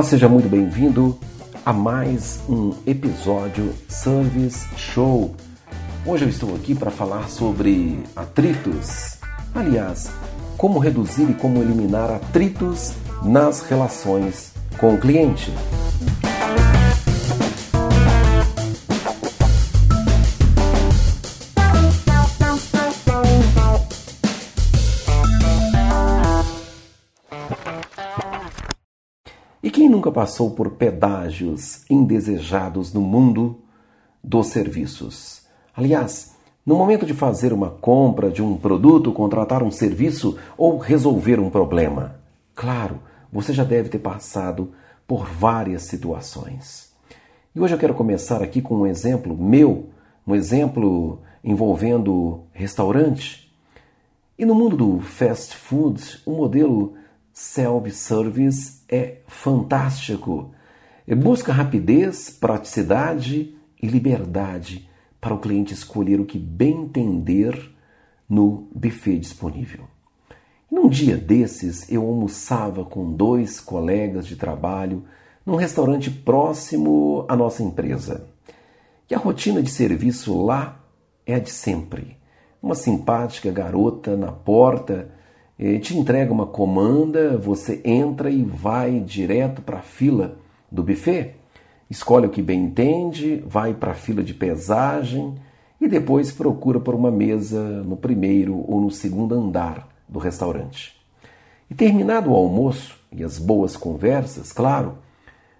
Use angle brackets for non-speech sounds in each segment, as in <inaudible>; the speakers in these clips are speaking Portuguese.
Olá, seja muito bem-vindo a mais um episódio Service Show. Hoje eu estou aqui para falar sobre atritos. Aliás, como reduzir e como eliminar atritos nas relações com o cliente. Nunca passou por pedágios indesejados no mundo dos serviços? Aliás, no momento de fazer uma compra de um produto, contratar um serviço ou resolver um problema. Claro, você já deve ter passado por várias situações. E hoje eu quero começar aqui com um exemplo meu, um exemplo envolvendo restaurante. E no mundo do fast food, o modelo self-service é fantástico. Busca rapidez, praticidade e liberdade para o cliente escolher o que bem entender no buffet disponível. Num dia desses, eu almoçava com dois colegas de trabalho num restaurante próximo à nossa empresa. E a rotina de serviço lá é a de sempre. Uma simpática garota na porta te entrega uma comanda, você entra e vai direto para a fila do buffet, escolhe o que bem entende, vai para a fila de pesagem e depois procura por uma mesa no primeiro ou no segundo andar do restaurante. E terminado o almoço e as boas conversas, claro,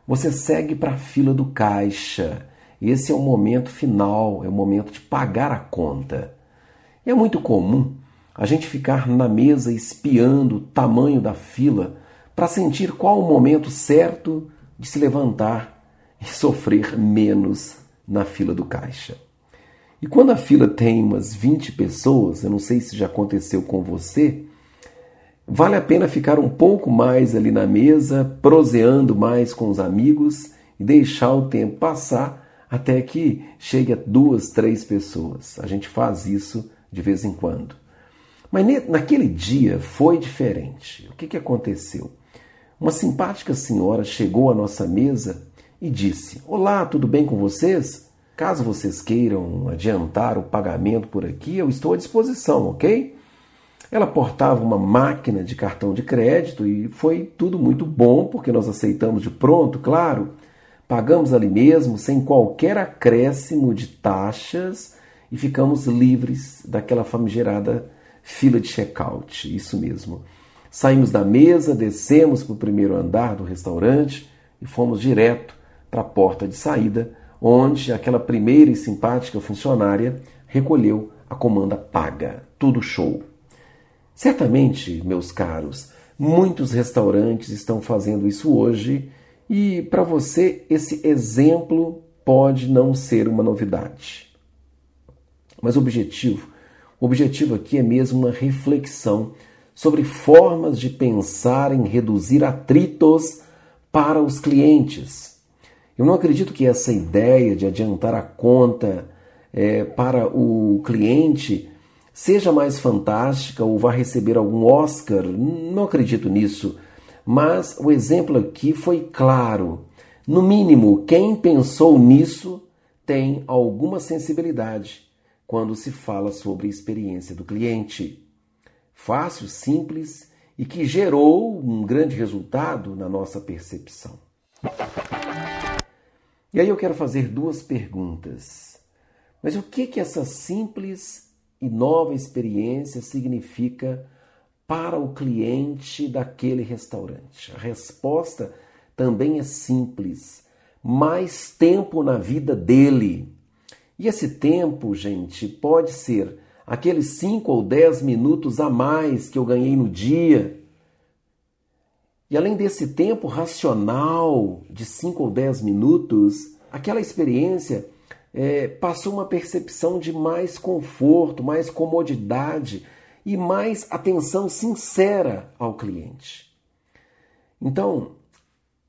você segue para a fila do caixa. Esse é o momento final, é o momento de pagar a conta. É muito comum a gente ficar na mesa espiando o tamanho da fila para sentir qual o momento certo de se levantar e <laughs> sofrer menos na fila do caixa. E quando a fila tem umas 20 pessoas, eu não sei se já aconteceu com você, vale a pena ficar um pouco mais ali na mesa, proseando mais com os amigos e deixar o tempo passar até que chegue a duas, três pessoas. A gente faz isso de vez em quando. Mas naquele dia foi diferente. O que, que aconteceu? Uma simpática senhora chegou à nossa mesa e disse: Olá, tudo bem com vocês? Caso vocês queiram adiantar o pagamento por aqui, eu estou à disposição, ok? Ela portava uma máquina de cartão de crédito e foi tudo muito bom, porque nós aceitamos de pronto, claro. Pagamos ali mesmo, sem qualquer acréscimo de taxas, e ficamos livres daquela famigerada fila de check-out. Isso mesmo. Saímos da mesa, descemos para o primeiro andar do restaurante e fomos direto para a porta de saída onde aquela primeira e simpática funcionária recolheu a comanda paga. Tudo show. Certamente, meus caros, muitos restaurantes estão fazendo isso hoje e para você esse exemplo pode não ser uma novidade. Mas o objetivo, o objetivo aqui é mesmo uma reflexão sobre formas de pensar em reduzir atritos para os clientes eu não acredito que essa ideia de adiantar a conta é, para o cliente seja mais fantástica ou vá receber algum Oscar. Não acredito nisso. Mas o exemplo aqui foi claro. No mínimo, quem pensou nisso tem alguma sensibilidade quando se fala sobre a experiência do cliente. Fácil, simples e que gerou um grande resultado na nossa percepção. E aí eu quero fazer duas perguntas. Mas o que que essa simples e nova experiência significa para o cliente daquele restaurante? A resposta também é simples. Mais tempo na vida dele. E esse tempo, gente, pode ser aqueles 5 ou 10 minutos a mais que eu ganhei no dia e além desse tempo racional de 5 ou 10 minutos, aquela experiência é, passou uma percepção de mais conforto, mais comodidade e mais atenção sincera ao cliente. Então,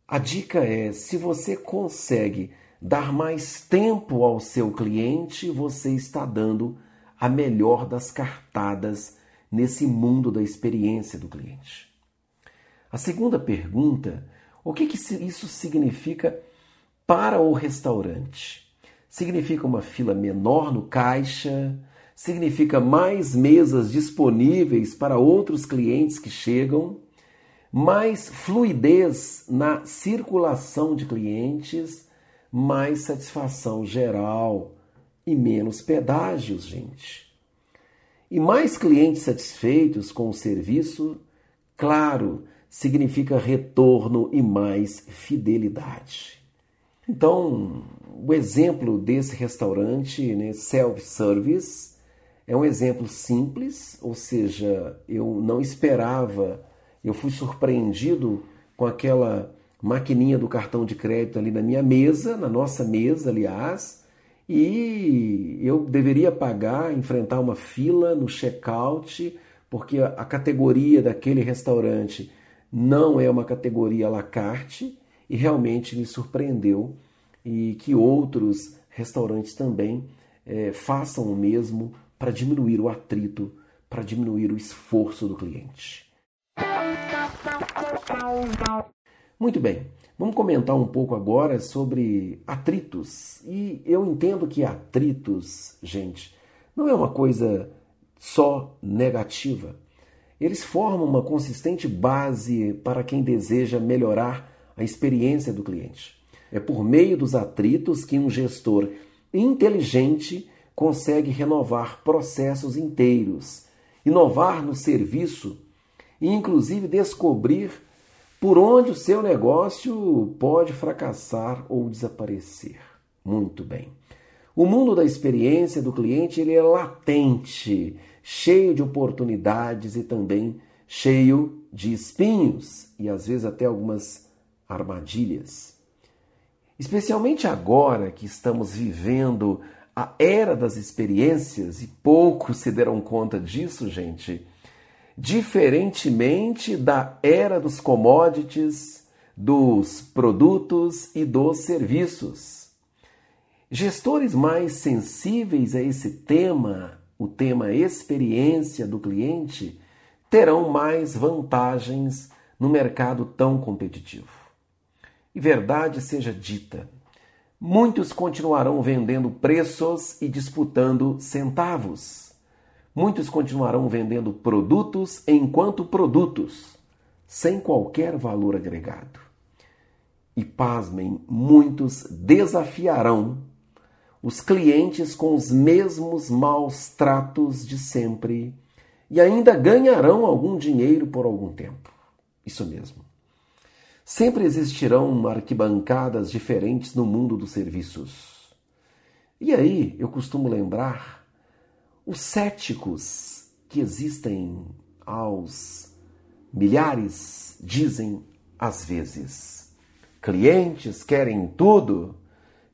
a dica é: se você consegue dar mais tempo ao seu cliente, você está dando a melhor das cartadas nesse mundo da experiência do cliente. A segunda pergunta: O que, que isso significa para o restaurante? Significa uma fila menor no caixa, significa mais mesas disponíveis para outros clientes que chegam, mais fluidez na circulação de clientes, mais satisfação geral e menos pedágios, gente. E mais clientes satisfeitos com o serviço, claro, significa retorno e mais fidelidade. Então, o exemplo desse restaurante, né, self-service, é um exemplo simples, ou seja, eu não esperava, eu fui surpreendido com aquela maquininha do cartão de crédito ali na minha mesa, na nossa mesa, aliás, e eu deveria pagar, enfrentar uma fila no check-out, porque a categoria daquele restaurante não é uma categoria à la carte, e realmente me surpreendeu e que outros restaurantes também é, façam o mesmo para diminuir o atrito, para diminuir o esforço do cliente. Muito bem, vamos comentar um pouco agora sobre atritos. E eu entendo que atritos, gente, não é uma coisa só negativa. Eles formam uma consistente base para quem deseja melhorar a experiência do cliente. É por meio dos atritos que um gestor inteligente consegue renovar processos inteiros, inovar no serviço e, inclusive, descobrir por onde o seu negócio pode fracassar ou desaparecer. Muito bem. O mundo da experiência do cliente ele é latente, cheio de oportunidades e também cheio de espinhos e às vezes até algumas armadilhas. Especialmente agora que estamos vivendo a era das experiências e poucos se deram conta disso, gente diferentemente da era dos commodities, dos produtos e dos serviços. Gestores mais sensíveis a esse tema, o tema experiência do cliente, terão mais vantagens no mercado tão competitivo. E verdade seja dita, muitos continuarão vendendo preços e disputando centavos muitos continuarão vendendo produtos enquanto produtos, sem qualquer valor agregado. E pasmem, muitos desafiarão os clientes com os mesmos maus tratos de sempre e ainda ganharão algum dinheiro por algum tempo. Isso mesmo. Sempre existirão arquibancadas diferentes no mundo dos serviços. E aí eu costumo lembrar os céticos que existem aos milhares dizem às vezes: clientes querem tudo,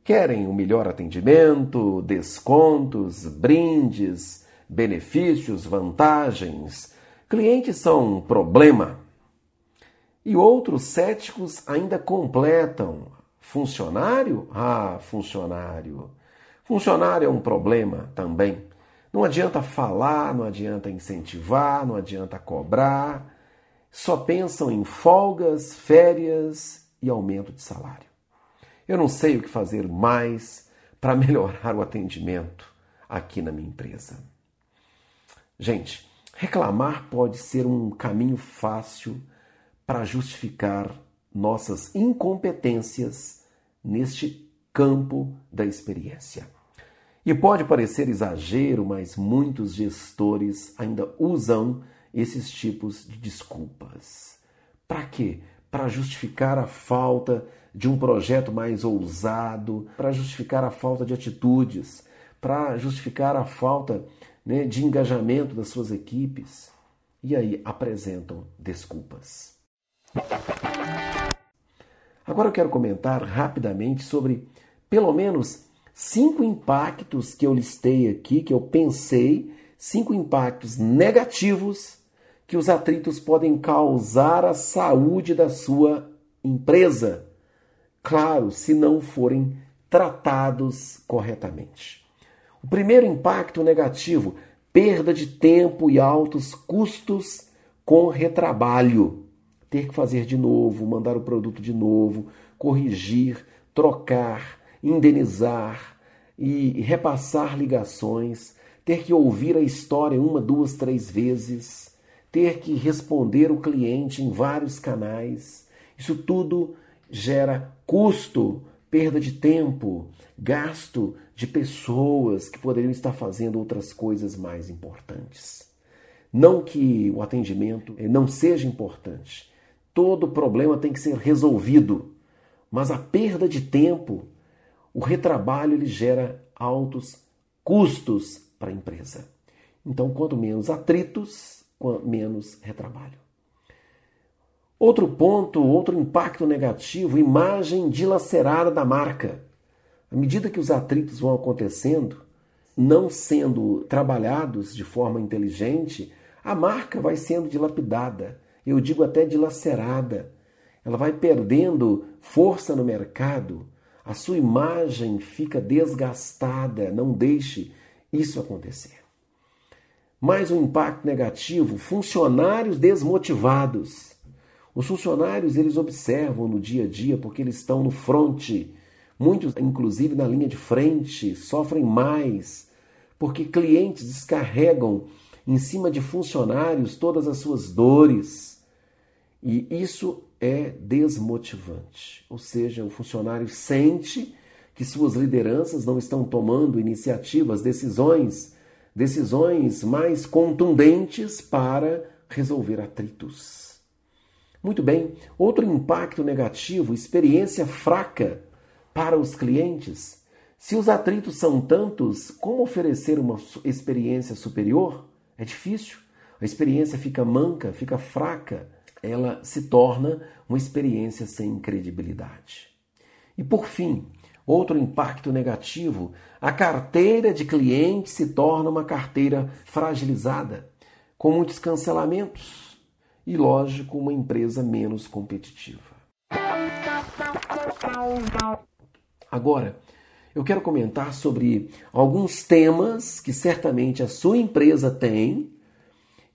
querem o melhor atendimento, descontos, brindes, benefícios, vantagens. Clientes são um problema. E outros céticos ainda completam: funcionário? Ah, funcionário. Funcionário é um problema também. Não adianta falar, não adianta incentivar, não adianta cobrar. Só pensam em folgas, férias e aumento de salário. Eu não sei o que fazer mais para <laughs> melhorar o atendimento aqui na minha empresa. Gente, reclamar pode ser um caminho fácil para justificar nossas incompetências neste campo da experiência. E pode parecer exagero, mas muitos gestores ainda usam esses tipos de desculpas. Para quê? Para justificar a falta de um projeto mais ousado, para justificar a falta de atitudes, para justificar a falta né, de engajamento das suas equipes. E aí apresentam desculpas. Agora eu quero comentar rapidamente sobre pelo menos cinco impactos que eu listei aqui, que eu pensei, cinco impactos negativos que os atritos podem causar à saúde da sua empresa. Claro, se não forem tratados corretamente. O primeiro impacto negativo, perda de tempo e altos custos com retrabalho. ter que fazer de novo, mandar o produto de novo, corrigir, trocar, indenizar e repassar ligações, ter que ouvir a história uma, duas, três vezes, ter que responder o cliente em vários canais. Isso tudo gera custo, perda de tempo, gasto de pessoas que poderiam estar fazendo outras coisas mais importantes. Não que o atendimento eh, não seja importante. Todo problema tem que ser resolvido, mas a perda de tempo, o retrabalho ele gera altos custos para a empresa. Então, quanto menos atritos, menos retrabalho. Outro ponto, outro impacto negativo, imagem dilacerada da marca. À medida que os atritos vão acontecendo, não sendo trabalhados de forma inteligente, a marca vai sendo dilapidada, eu digo até dilacerada. Ela vai perdendo força no mercado, a sua imagem fica desgastada, não deixe isso acontecer. Mais um impacto negativo, funcionários desmotivados. Os funcionários eles observam no dia a dia porque eles estão no fronte, muitos inclusive na linha de frente, sofrem mais porque clientes descarregam em cima de funcionários todas as suas dores. E isso é desmotivante. Ou seja, o funcionário sente que suas lideranças não estão tomando iniciativas, decisões, decisões mais contundentes para resolver atritos. Muito bem, outro impacto negativo, experiência fraca para os clientes. Se os atritos são tantos, como oferecer uma experiência superior? É difícil. A experiência fica manca, fica fraca, ela se torna uma experiência sem credibilidade. E por fim, outro impacto negativo, a carteira de clientes se torna uma carteira fragilizada, com muitos cancelamentos e, lógico, uma empresa menos competitiva. Agora, eu quero comentar sobre alguns temas que certamente a sua empresa tem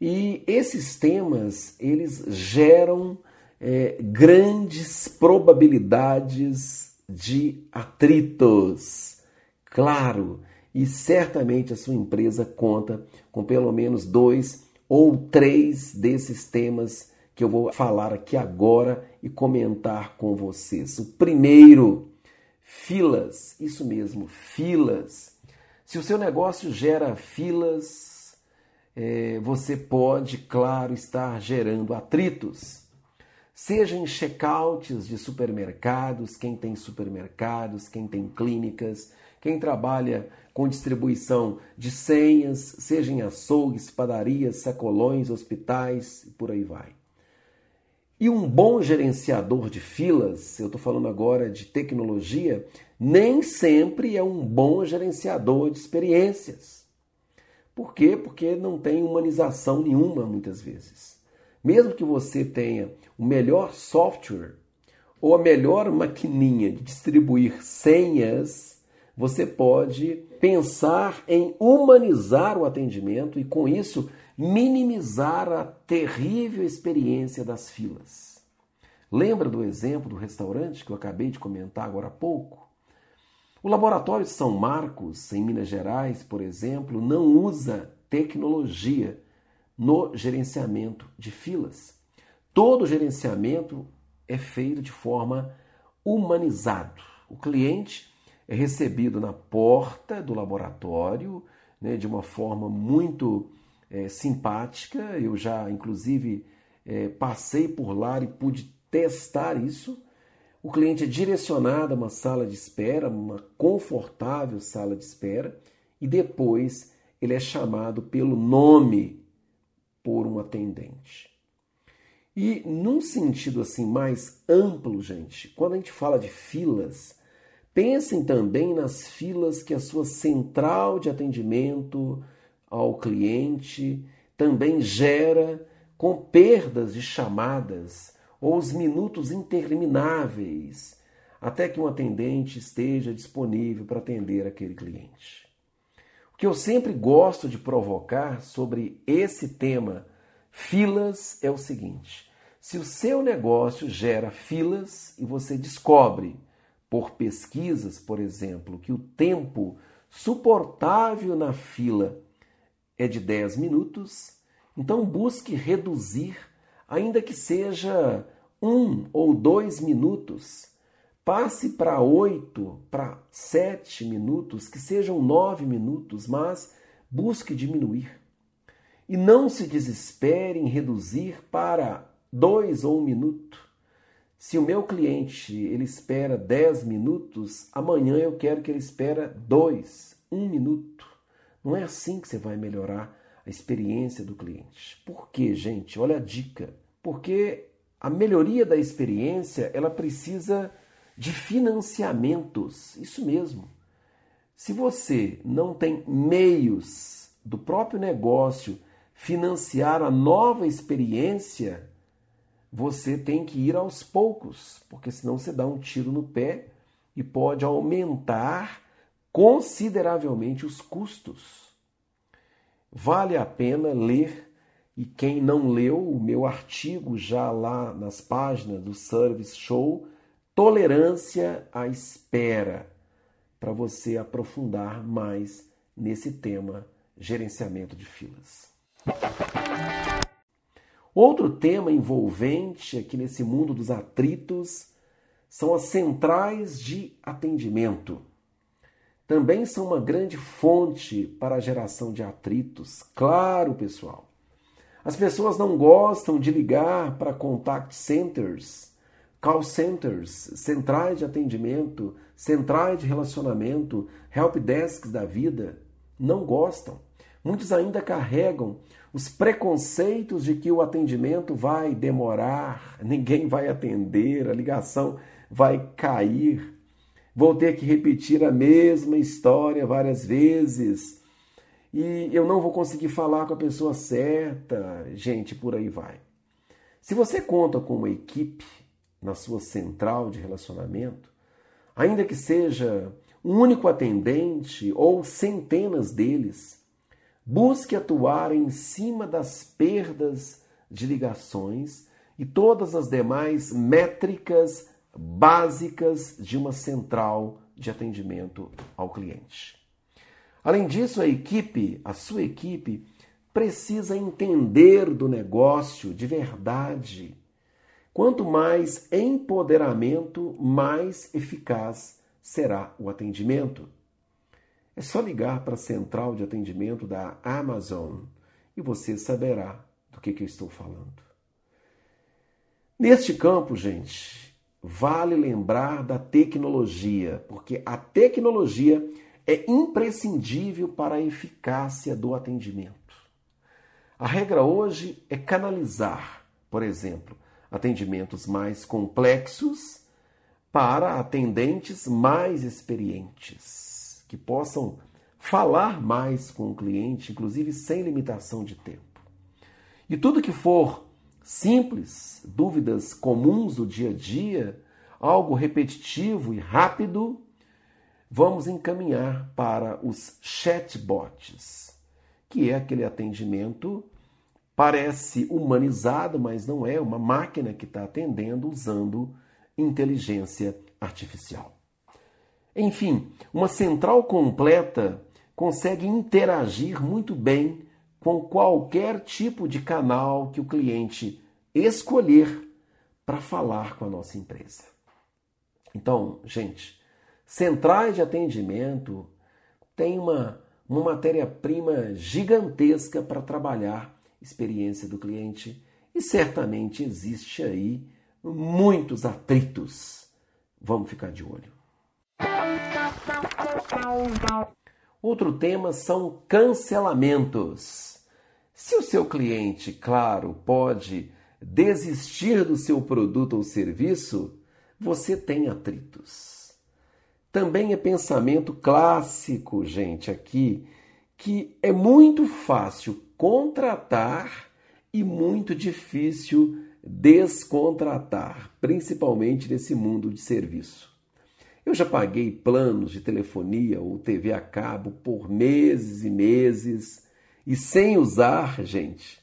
e esses temas eles geram é, grandes probabilidades de atritos. Claro, e certamente a sua empresa conta com pelo menos dois ou três desses temas que eu vou falar aqui agora e comentar com vocês. O primeiro, filas, isso mesmo, filas. Se o seu negócio gera filas, é, você pode, claro, estar gerando atritos. Seja em checkouts de supermercados, quem tem supermercados, quem tem clínicas, quem trabalha com distribuição de senhas, seja em açougues, padarias, sacolões, hospitais e por aí vai. E um bom gerenciador de filas, eu estou falando agora de tecnologia, nem sempre é um bom gerenciador de experiências. Por quê? Porque não tem humanização nenhuma muitas vezes. Mesmo que você tenha o melhor software ou a melhor maquininha de distribuir senhas, você pode pensar em humanizar o atendimento e, com isso, minimizar a terrível experiência das filas. Lembra do exemplo do restaurante que eu acabei de comentar agora há pouco? O laboratório São Marcos, em Minas Gerais, por exemplo, não usa tecnologia no gerenciamento de filas. Todo gerenciamento é feito de forma humanizado. O cliente é recebido na porta do laboratório né, de uma forma muito é, simpática. Eu já, inclusive, é, passei por lá e pude testar isso. O cliente é direcionado a uma sala de espera, uma confortável sala de espera, e depois ele é chamado pelo nome por um atendente. E num sentido assim mais amplo, gente, quando a gente fala de filas, Pensem também nas filas que a sua central de atendimento ao cliente também gera com perdas de chamadas ou os minutos intermináveis até que um atendente esteja disponível para atender aquele cliente. O que eu sempre gosto de provocar sobre esse tema, filas, é o seguinte: Se o seu negócio gera filas e você descobre, por pesquisas, por exemplo, que o tempo suportável na fila é de 10 minutos, então busque reduzir, ainda que seja um ou dois minutos. Passe para oito, para sete minutos, que sejam nove minutos, mas busque diminuir. E não se desespere em reduzir para dois ou um minuto. Se o meu cliente ele espera dez minutos, amanhã eu quero que ele espere dois, um minuto. Não é assim que você vai melhorar a experiência do cliente. Por quê, gente? Olha a dica. Porque a melhoria da experiência ela precisa de financiamentos. Isso mesmo. Se você não tem meios do próprio negócio financiar a nova experiência, você tem que ir aos poucos, porque senão você dá um tiro no pé e pode aumentar consideravelmente os custos. Vale a pena ler, e quem não leu o meu artigo já lá nas páginas do Service Show, Tolerância à Espera, para você aprofundar mais nesse tema gerenciamento de filas. Outro tema envolvente aqui nesse mundo dos atritos são as centrais de atendimento. Também são uma grande fonte para a geração de atritos. Claro, pessoal. As pessoas não gostam de ligar para contact centers, call centers, centrais de atendimento, centrais de relacionamento, help desks da vida. Não gostam. Muitos ainda carregam os preconceitos de que o atendimento vai demorar, <laughs> ninguém vai atender, a ligação vai cair, vou ter que repetir a mesma história várias vezes e eu não vou conseguir falar com a pessoa certa, gente, por aí vai. Se você conta com uma equipe na sua central de relacionamento, ainda que seja um único atendente ou centenas deles, Busque atuar em cima das perdas de ligações e todas as demais métricas básicas de uma central de atendimento ao cliente. Além disso, a equipe, a sua equipe, precisa entender do negócio de verdade. Quanto mais empoderamento, mais eficaz será o atendimento. É só ligar para a central de atendimento da Amazon e você saberá do que, que eu estou falando. Neste campo, gente, vale lembrar da tecnologia, porque a tecnologia é imprescindível para a eficácia do atendimento. A regra hoje é canalizar, por exemplo, atendimentos mais complexos para atendentes mais experientes que possam falar mais com o cliente, inclusive sem limitação de tempo. E tudo que for simples, dúvidas comuns do dia a dia, algo repetitivo e rápido, vamos encaminhar para os chatbots, que é aquele atendimento parece humanizado, mas não é uma máquina que está atendendo usando inteligência artificial. Enfim, uma central completa consegue interagir muito bem com qualquer tipo de canal que o cliente escolher para falar com a nossa empresa. Então, gente, centrais de atendimento tem uma, uma matéria-prima gigantesca para trabalhar experiência do cliente e certamente existe aí muitos atritos. Vamos ficar de olho. Outro tema são cancelamentos. Se o seu cliente, claro, pode desistir do seu produto ou serviço, você tem atritos. Também é pensamento clássico, gente, aqui, que é muito fácil contratar e muito difícil descontratar, principalmente nesse mundo de serviço. Eu já paguei planos de telefonia ou TV a cabo por meses e meses e sem usar, gente,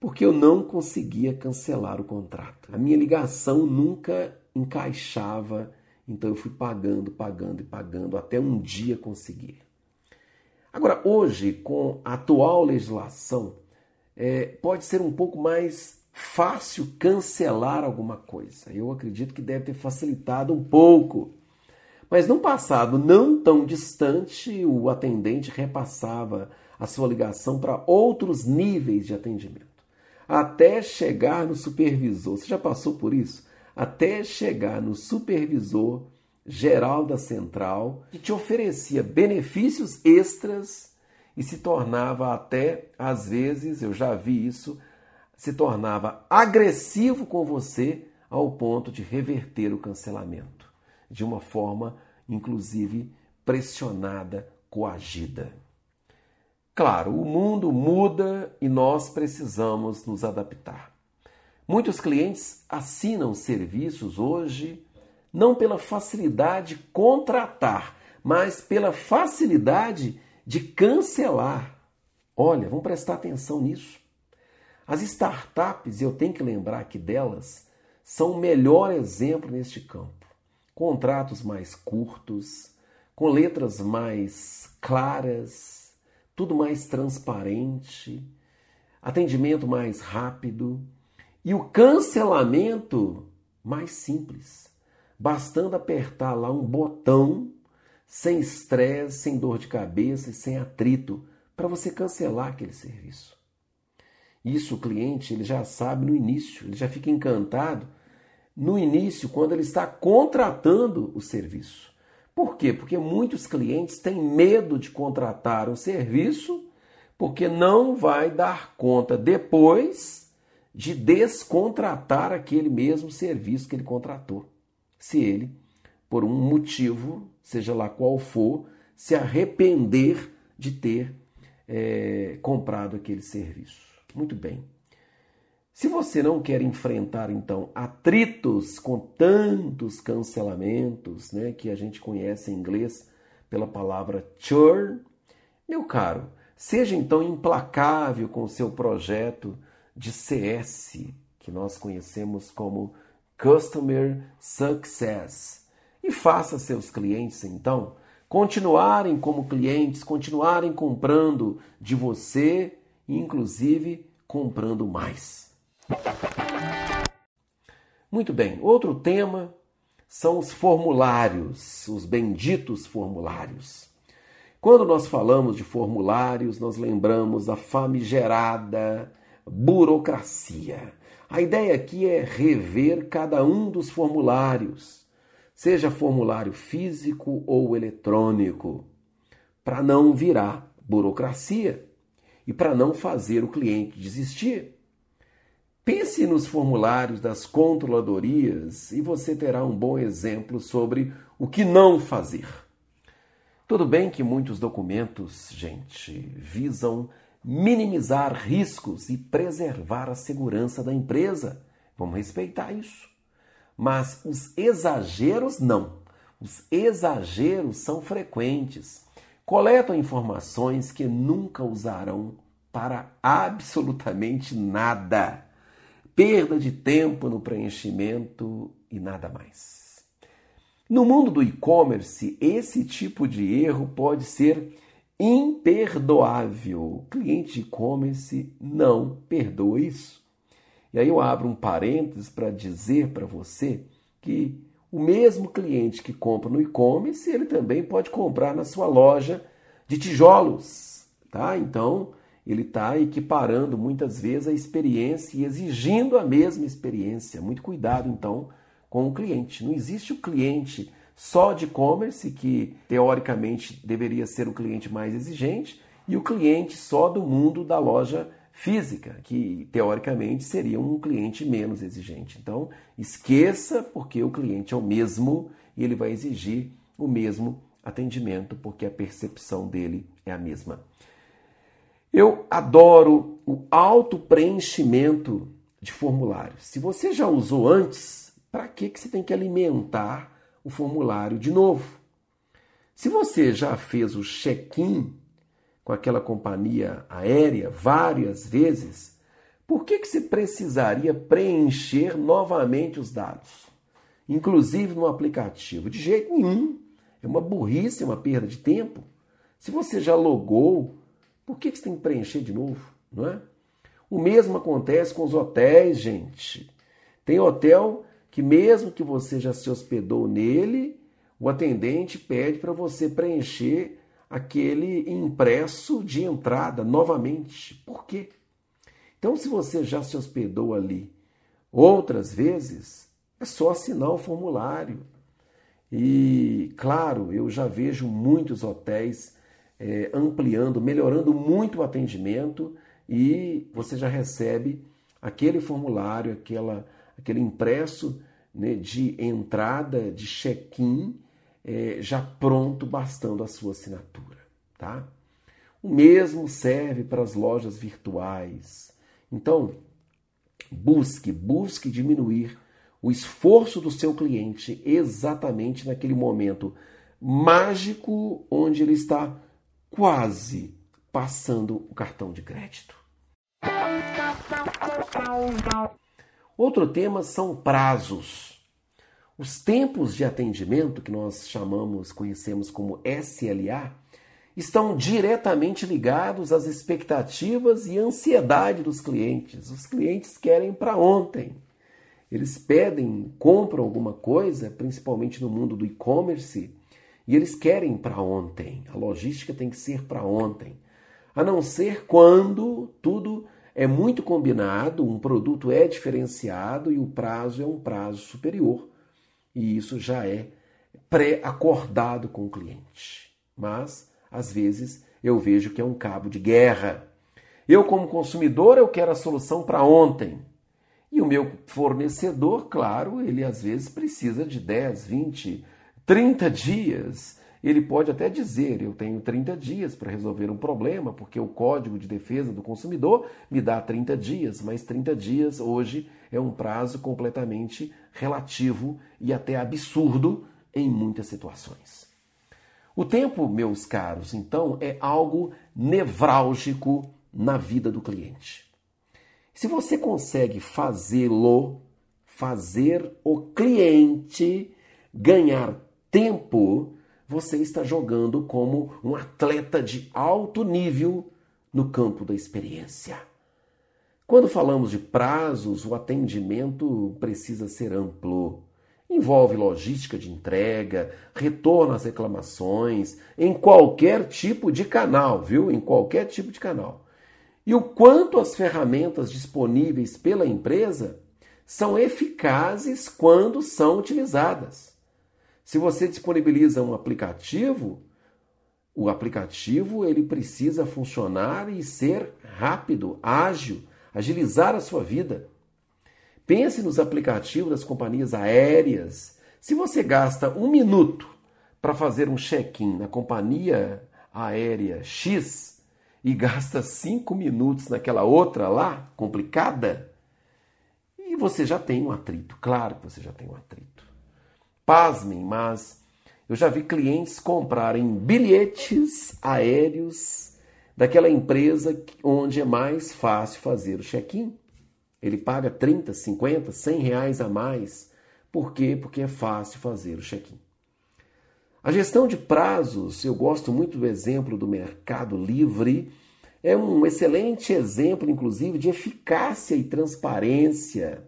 porque eu não conseguia cancelar o contrato. A minha ligação nunca encaixava, então eu fui pagando, pagando e pagando até um dia conseguir. Agora, hoje, com a atual legislação, é, pode ser um pouco mais fácil cancelar alguma coisa. Eu acredito que deve ter facilitado um pouco. Mas num passado não tão distante, o atendente repassava a sua ligação para outros níveis de atendimento, até chegar no supervisor. Você já passou por isso? Até chegar no supervisor geral da central, que te oferecia benefícios extras e se tornava até, às vezes, eu já vi isso, se tornava agressivo com você ao ponto de reverter o cancelamento, de uma forma, inclusive, pressionada, coagida. Claro, o mundo muda e nós precisamos nos adaptar. Muitos clientes assinam serviços hoje não pela facilidade de contratar, mas pela facilidade de cancelar. Olha, vamos prestar atenção nisso. As startups, eu tenho que lembrar que delas, são o melhor exemplo neste campo. Contratos mais curtos, com letras mais claras, tudo mais transparente, atendimento mais rápido e o cancelamento mais simples bastando apertar lá um botão, sem estresse, sem dor de cabeça e sem atrito, para você cancelar aquele serviço. Isso o cliente ele já sabe no início, ele já fica encantado no início, quando ele está contratando o serviço. Por quê? Porque muitos clientes têm medo de contratar um serviço porque não vai dar conta depois de descontratar aquele mesmo serviço que ele contratou se ele, por um motivo, seja lá qual for, se arrepender de ter é, comprado aquele serviço. Muito bem. Se você não quer enfrentar, então, atritos com tantos cancelamentos, né, que a gente conhece em inglês pela palavra churn, meu caro, seja então implacável com o seu projeto de CS, que nós conhecemos como Customer Success. E faça seus clientes, então, continuarem como clientes, continuarem comprando de você, inclusive comprando mais. Muito bem, outro tema são os formulários, os benditos formulários. Quando nós falamos de formulários, nós lembramos da famigerada burocracia. A ideia aqui é rever cada um dos formulários, seja formulário físico ou eletrônico, para não virar burocracia e para não fazer o cliente desistir. Pense nos formulários das controladorias e você terá um bom exemplo sobre o que não fazer. Tudo bem que muitos documentos, gente, visam minimizar riscos e preservar a segurança da empresa. Vamos respeitar isso. Mas os exageros não. Os exageros são frequentes. Coletam informações que nunca usarão para absolutamente nada. Perda de tempo no preenchimento e nada mais. No mundo do e-commerce, esse tipo de erro pode ser imperdoável. O cliente de e-commerce não perdoa isso. E aí eu abro um parênteses para dizer para você que o mesmo cliente que compra no e-commerce, ele também pode comprar na sua loja de tijolos, tá? Então, ele está equiparando muitas vezes a experiência e exigindo a mesma experiência. Muito cuidado, então, com o cliente. Não existe o cliente só de e-commerce, que teoricamente deveria ser o cliente mais exigente, e o cliente só do mundo da loja física, que teoricamente seria um cliente menos exigente. Então, esqueça, porque o cliente é o mesmo e ele vai exigir o mesmo atendimento, porque a percepção dele é a mesma. Eu adoro o auto-preenchimento de formulários. Se você já usou antes, para que, que você tem que alimentar o formulário de novo. Se você já fez o check-in com aquela companhia aérea várias vezes, por que, que você precisaria preencher novamente os dados? Inclusive no aplicativo? De jeito nenhum. É uma burrice, uma perda de tempo. Se você já logou, por que, que você tem que preencher de novo? Não é? O mesmo acontece com os hotéis, gente. Tem hotel que, mesmo que você já se hospedou nele, o atendente pede para você preencher aquele impresso de entrada novamente. Por quê? Então, se você já se hospedou ali outras vezes, é só assinar o formulário. E, claro, eu já vejo muitos hotéis é, ampliando, melhorando muito o atendimento e você já recebe aquele formulário, aquela, aquele impresso né, de entrada, de check-in, é, já pronto, bastando a sua assinatura. Tá? O mesmo serve para as lojas virtuais. Então, busque, busque diminuir o esforço do seu cliente exatamente naquele momento mágico onde ele está quase passando o cartão de crédito. Outro tema são prazos. Os tempos de atendimento que nós chamamos, conhecemos como SLA, estão diretamente ligados às expectativas e ansiedade dos clientes. Os clientes querem para ontem. Eles pedem, compram alguma coisa, principalmente no mundo do e-commerce, e eles querem para ontem. A logística tem que ser para ontem. A não ser quando tudo é muito combinado, um produto é diferenciado e o prazo é um prazo superior. E isso já é pré-acordado com o cliente. Mas às vezes eu vejo que é um cabo de guerra. Eu, como consumidor, eu quero a solução para ontem. E o meu fornecedor, claro, ele às vezes precisa de 10, 20, 30 dias. Ele pode até dizer: eu tenho 30 dias para resolver um problema, porque o Código de Defesa do Consumidor me dá 30 dias, mas 30 dias hoje é um prazo completamente relativo e até absurdo em muitas situações. O tempo, meus caros, então, é algo nevrálgico na vida do cliente. Se você consegue fazê-lo, fazer o cliente ganhar tempo, você está jogando como um atleta de alto nível no campo da experiência. Quando falamos de prazos, o atendimento precisa ser amplo. Envolve logística de entrega, retorno às reclamações, em qualquer tipo de canal, viu? Em qualquer tipo de canal. E o quanto as ferramentas disponíveis pela empresa são eficazes quando são utilizadas. Se você disponibiliza um aplicativo, o aplicativo ele precisa funcionar e ser rápido, ágil, agilizar a sua vida. Pense nos aplicativos das companhias aéreas. Se você gasta um minuto para fazer um check-in na companhia aérea X e gasta cinco minutos naquela outra lá, complicada, e você já tem um atrito. Claro que você já tem um atrito. Pasmem, mas eu já vi clientes comprarem bilhetes aéreos daquela empresa onde é mais fácil fazer o check-in. Ele paga 30, 50, 100 reais a mais. Por quê? Porque é fácil fazer o check-in. A gestão de prazos, eu gosto muito do exemplo do Mercado Livre, é um excelente exemplo, inclusive, de eficácia e transparência.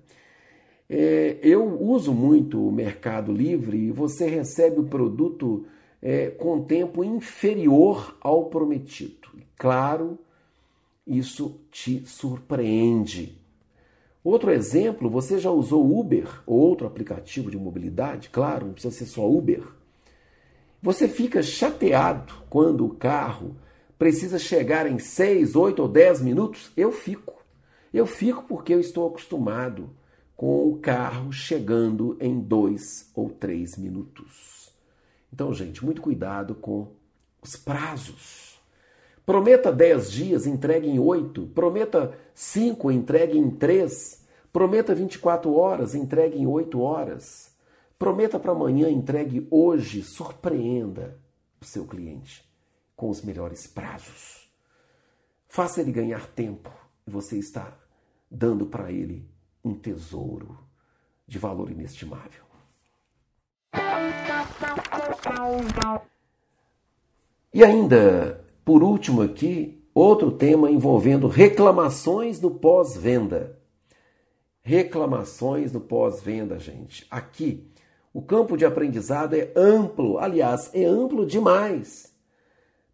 É, eu uso muito o Mercado Livre e você recebe o produto é, com tempo inferior ao prometido. Claro, isso te surpreende. Outro exemplo, você já usou Uber ou outro aplicativo de mobilidade? Claro, não precisa ser só Uber. Você fica chateado quando o carro precisa chegar em 6, 8 ou 10 minutos? Eu fico. Eu fico porque eu estou acostumado com o carro chegando em 2 ou 3 minutos. Então, gente, muito cuidado com os prazos. Prometa 10 dias, entregue em 8. Prometa 5, entregue em 3. Prometa 24 horas, entregue em 8 horas. Prometa para amanhã, entregue hoje. Surpreenda o seu cliente com os melhores prazos. Faça ele ganhar tempo e você está dando para ele um tesouro de valor inestimável. E ainda, por último aqui, outro tema envolvendo reclamações no pós-venda. Reclamações no pós-venda, gente. Aqui, o campo de aprendizado é amplo, aliás, é amplo demais,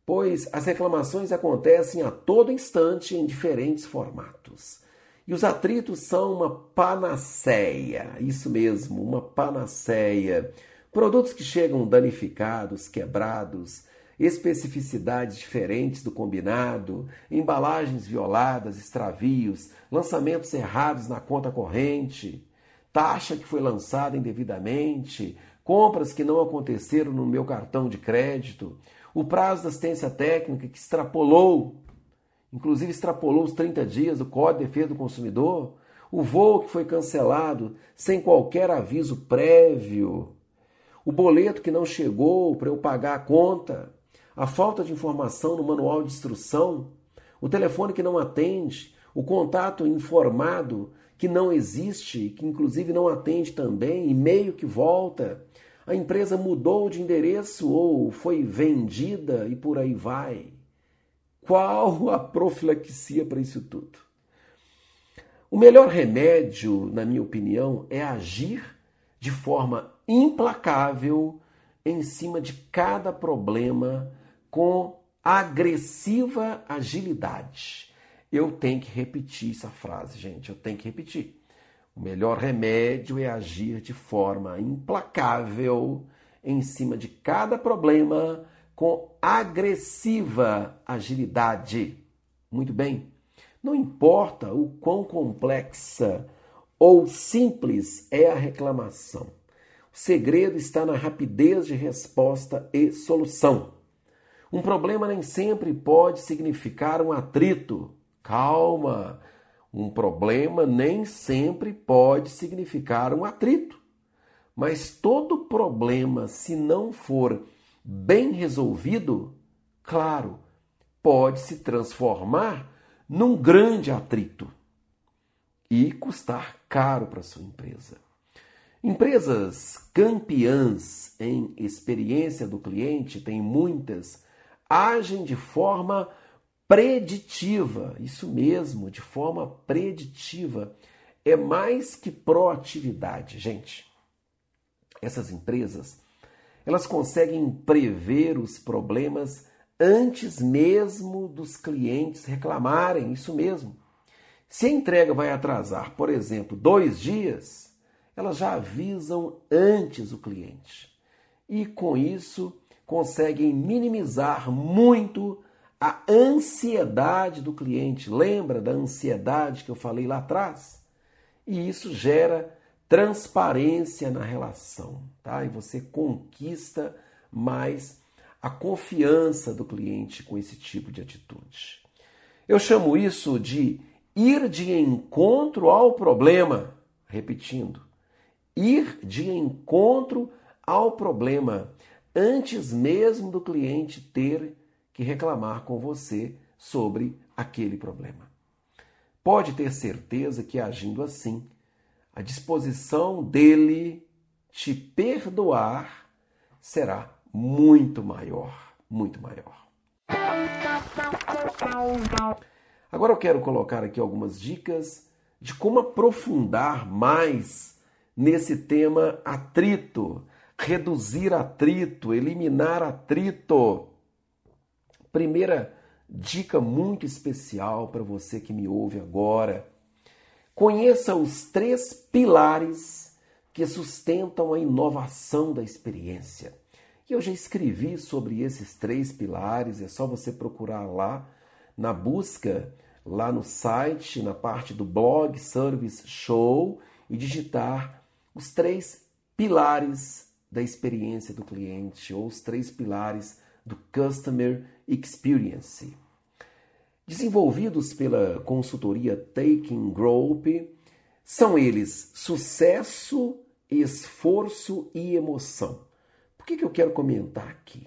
pois as reclamações acontecem a todo instante em diferentes formatos. E os atritos são uma panaceia, isso mesmo, uma panaceia. Produtos que chegam danificados, quebrados, especificidades diferentes do combinado, embalagens violadas, extravios, lançamentos errados na conta corrente, taxa que foi lançada indevidamente, compras que não aconteceram no meu cartão de crédito, o prazo da assistência técnica que extrapolou, inclusive extrapolou os 30 dias do Código de Defesa do Consumidor, o voo que foi cancelado sem qualquer aviso prévio, o boleto que não chegou para eu pagar a conta, a falta de informação no manual de instrução, o telefone que não atende, o contato informado que não existe, que inclusive não atende também, e-mail que volta, a empresa mudou de endereço ou foi vendida e por aí vai. Qual a profilaxia para isso tudo? O melhor remédio, na minha opinião, é agir de forma implacável em cima de cada problema com agressiva agilidade. Eu tenho que repetir essa frase, gente, eu tenho que repetir. O melhor remédio é agir de forma implacável em cima de cada problema com agressiva agilidade. Muito bem. Não importa o quão complexa ou simples é a reclamação. O segredo está na rapidez de resposta e solução. Um problema nem sempre pode significar um atrito. Calma! Um problema nem sempre pode significar um atrito. Mas todo problema, se não for bem resolvido, claro, pode se transformar num grande atrito e custar caro para sua empresa. Empresas campeãs em experiência do cliente, tem muitas, agem de forma preditiva, isso mesmo, de forma preditiva. É mais que proatividade, gente. Essas empresas, elas conseguem prever os problemas antes mesmo dos clientes reclamarem, isso mesmo. Se a entrega vai atrasar, por exemplo, dois dias, elas já avisam antes o cliente. E com isso conseguem minimizar muito a ansiedade do cliente. Lembra da ansiedade que eu falei lá atrás? E isso gera transparência na relação, tá? E você conquista mais a confiança do cliente com esse tipo de atitude. Eu chamo isso de ir de encontro ao problema. Repetindo, ir de encontro ao problema antes mesmo do cliente ter que reclamar com você sobre aquele problema. Pode ter certeza que agindo assim, a disposição dele te perdoar será muito maior, muito maior. Agora eu quero colocar aqui algumas dicas de como aprofundar mais nesse tema atrito, reduzir atrito, eliminar atrito. Primeira dica muito especial para você que me ouve agora. Conheça os três pilares que sustentam a inovação da experiência. E eu já escrevi sobre esses três pilares, é só você procurar lá na busca, lá no site, na parte do blog Service Show e digitar os três pilares da experiência do cliente ou os três pilares do Customer Experience. Desenvolvidos pela consultoria Taking Group, são eles sucesso, esforço e emoção. Por que, que eu quero comentar aqui?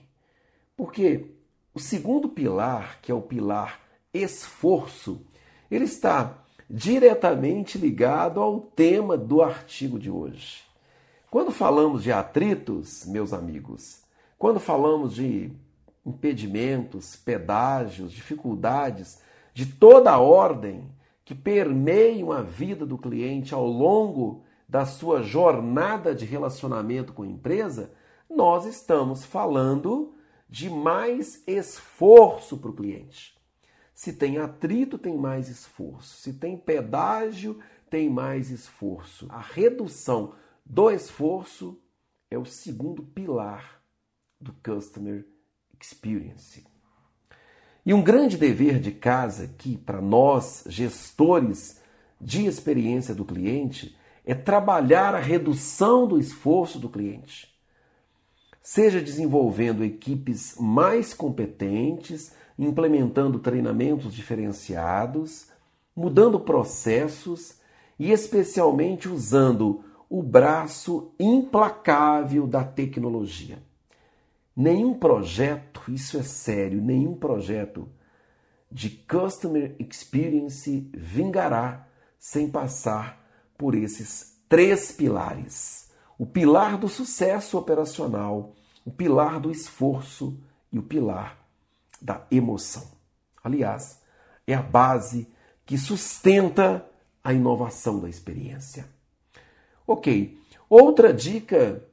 Porque o segundo pilar, que é o pilar esforço, ele está diretamente ligado ao tema do artigo de hoje. Quando falamos de atritos, meus amigos, quando falamos de impedimentos, pedágios, dificuldades de toda a ordem que permeiam a vida do cliente ao longo da sua jornada de relacionamento com a empresa, nós estamos falando de mais esforço para o cliente. Se tem atrito, tem mais esforço. Se tem pedágio, tem mais esforço. A redução do esforço é o segundo pilar do Customer Experience. E um grande dever de casa aqui para nós, gestores de experiência do cliente, é trabalhar a redução do esforço do cliente. Seja desenvolvendo equipes mais competentes, implementando treinamentos diferenciados, mudando processos e especialmente usando o braço implacável da tecnologia. Nenhum projeto, isso é sério, nenhum projeto de customer experience vingará sem passar por esses três pilares: o pilar do sucesso operacional, o pilar do esforço e o pilar da emoção. Aliás, é a base que sustenta a inovação da experiência. Ok, outra dica: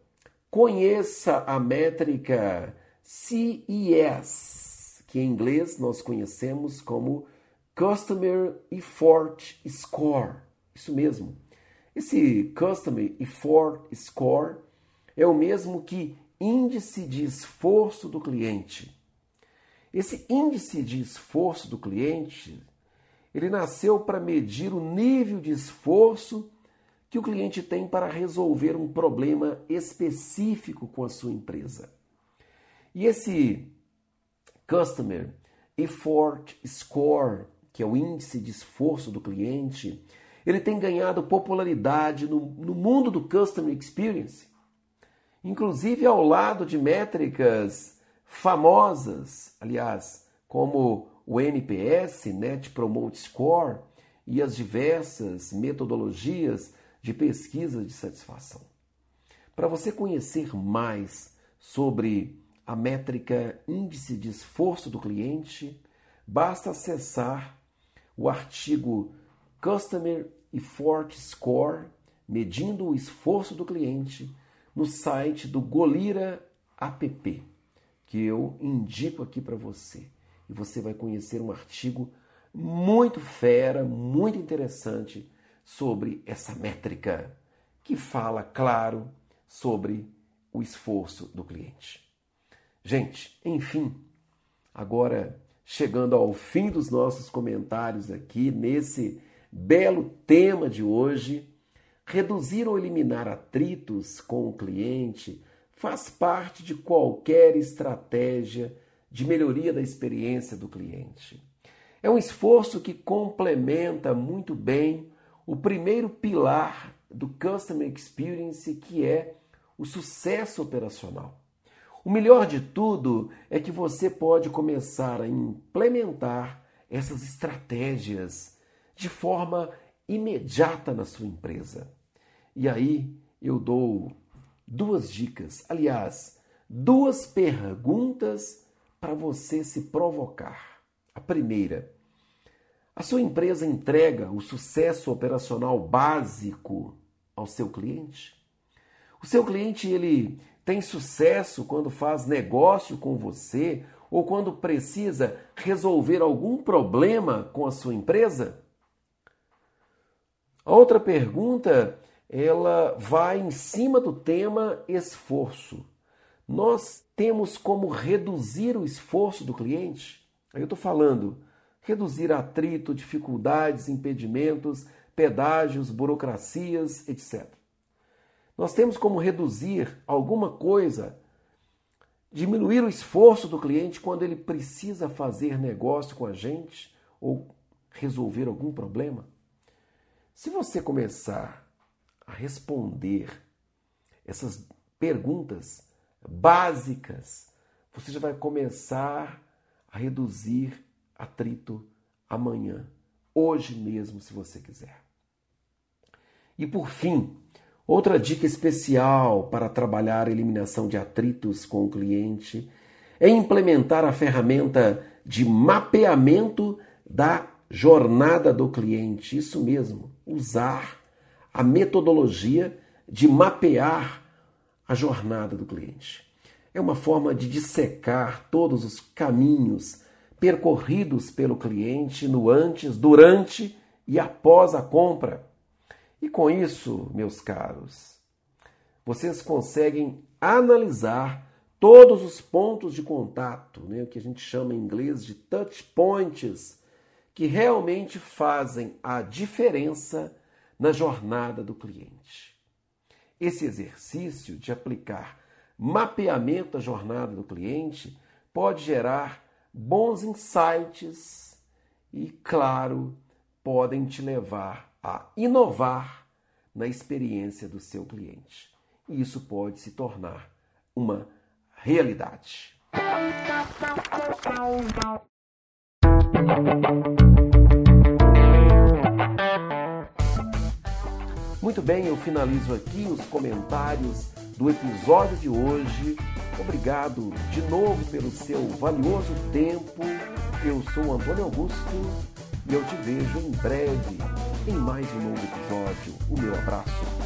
conheça a métrica CES, que em inglês nós conhecemos como Customer Effort Score. Isso mesmo. Esse Customer Effort Score é o mesmo que índice de esforço do cliente. Esse índice de esforço do cliente, ele nasceu para medir o nível de esforço que o cliente tem para resolver um problema específico com a sua empresa. E esse Customer Effort Score, que é o índice de esforço do cliente, ele tem ganhado popularidade no, no mundo do Customer Experience, inclusive ao lado de métricas famosas, aliás, como o NPS, Net Promote Score, e as diversas metodologias de pesquisa de satisfação. Para você conhecer mais sobre a métrica índice de esforço do cliente, basta acessar o artigo Customer Effort Score, medindo o esforço do cliente, no site do Golira App, que eu indico aqui para você. E você vai conhecer um artigo muito fera, muito interessante sobre essa métrica que fala, claro, sobre o esforço do cliente. Gente, enfim, agora chegando ao fim dos nossos comentários aqui nesse belo tema de hoje, reduzir ou eliminar atritos com o cliente faz parte de qualquer estratégia de melhoria da experiência do cliente. É um esforço que complementa muito bem o primeiro pilar do Customer Experience, que é o sucesso operacional. O melhor de tudo é que você pode começar a implementar essas estratégias de forma imediata na sua empresa. E aí eu dou duas dicas, aliás, duas perguntas para você se provocar. A primeira, a sua empresa entrega o sucesso operacional básico ao seu cliente? O seu cliente ele tem sucesso quando faz negócio com você ou quando precisa resolver algum problema com a sua empresa? A outra pergunta, ela vai em cima do tema esforço. Nós temos como reduzir o esforço do cliente? Aí eu estou falando reduzir atrito, dificuldades, impedimentos, pedágios, burocracias, etc. Nós temos como reduzir alguma coisa, diminuir o esforço do cliente quando ele precisa fazer negócio com a gente ou resolver algum problema? Se você começar a responder essas perguntas básicas, você já vai começar a reduzir atrito amanhã hoje mesmo, se você quiser. E por fim, outra dica especial para trabalhar a eliminação de atritos com o cliente é implementar a ferramenta de mapeamento da jornada do cliente. Isso mesmo, usar a metodologia de mapear a jornada do cliente. É uma forma de dissecar todos os caminhos percorridos pelo cliente no antes, durante e após a compra. E com isso, meus caros, vocês conseguem analisar todos os pontos de contato, né, o que a gente chama em inglês de touch points, que realmente fazem a diferença na jornada do cliente. Esse exercício de aplicar mapeamento da jornada do cliente pode gerar bons insights e, claro, podem te levar a inovar na experiência do seu cliente. E isso pode se tornar uma realidade. Muito bem, eu finalizo aqui os comentários do episódio de hoje. Obrigado de novo pelo seu valioso tempo. Eu sou Antônio Augusto e eu te vejo em breve em mais um novo episódio. O meu abraço.